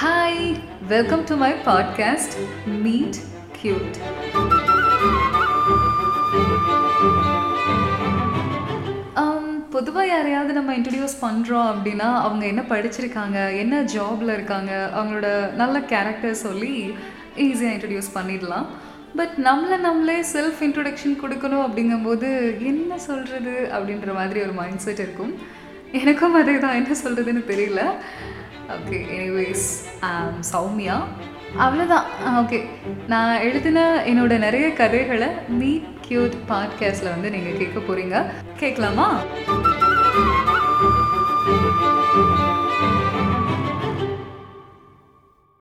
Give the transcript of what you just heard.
Hi welcome to my podcast meet cute பொதுவாக யாரையாவது நம்ம இன்ட்ரடியூஸ் பண்ணுறோம் அப்படின்னா அவங்க என்ன படிச்சிருக்காங்க என்ன ஜாபில் இருக்காங்க அவங்களோட நல்ல கேரக்டர் சொல்லி ஈஸியாக இன்ட்ரடியூஸ் பண்ணிடலாம். பட் நம்மளை நம்மளே செல்ஃப் இன்ட்ரொடக்ஷன் கொடுக்கணும் அப்படிங்கும்போது என்ன சொல்கிறது அப்படின்ற மாதிரி ஒரு மைண்ட் செட் இருக்கும். எனக்கும் அதே தான் என்ன சொல்கிறதுன்னு தெரியல. Okay anyways um, Soumya. அவ்வளோதான் ஓகே நான் எழுதின என்னோட நிறைய கதைகளை மீட் கியூட் பாட்காஸ்டில் வந்து நீங்கள் கேட்க போகிறீங்க கேட்கலாமா?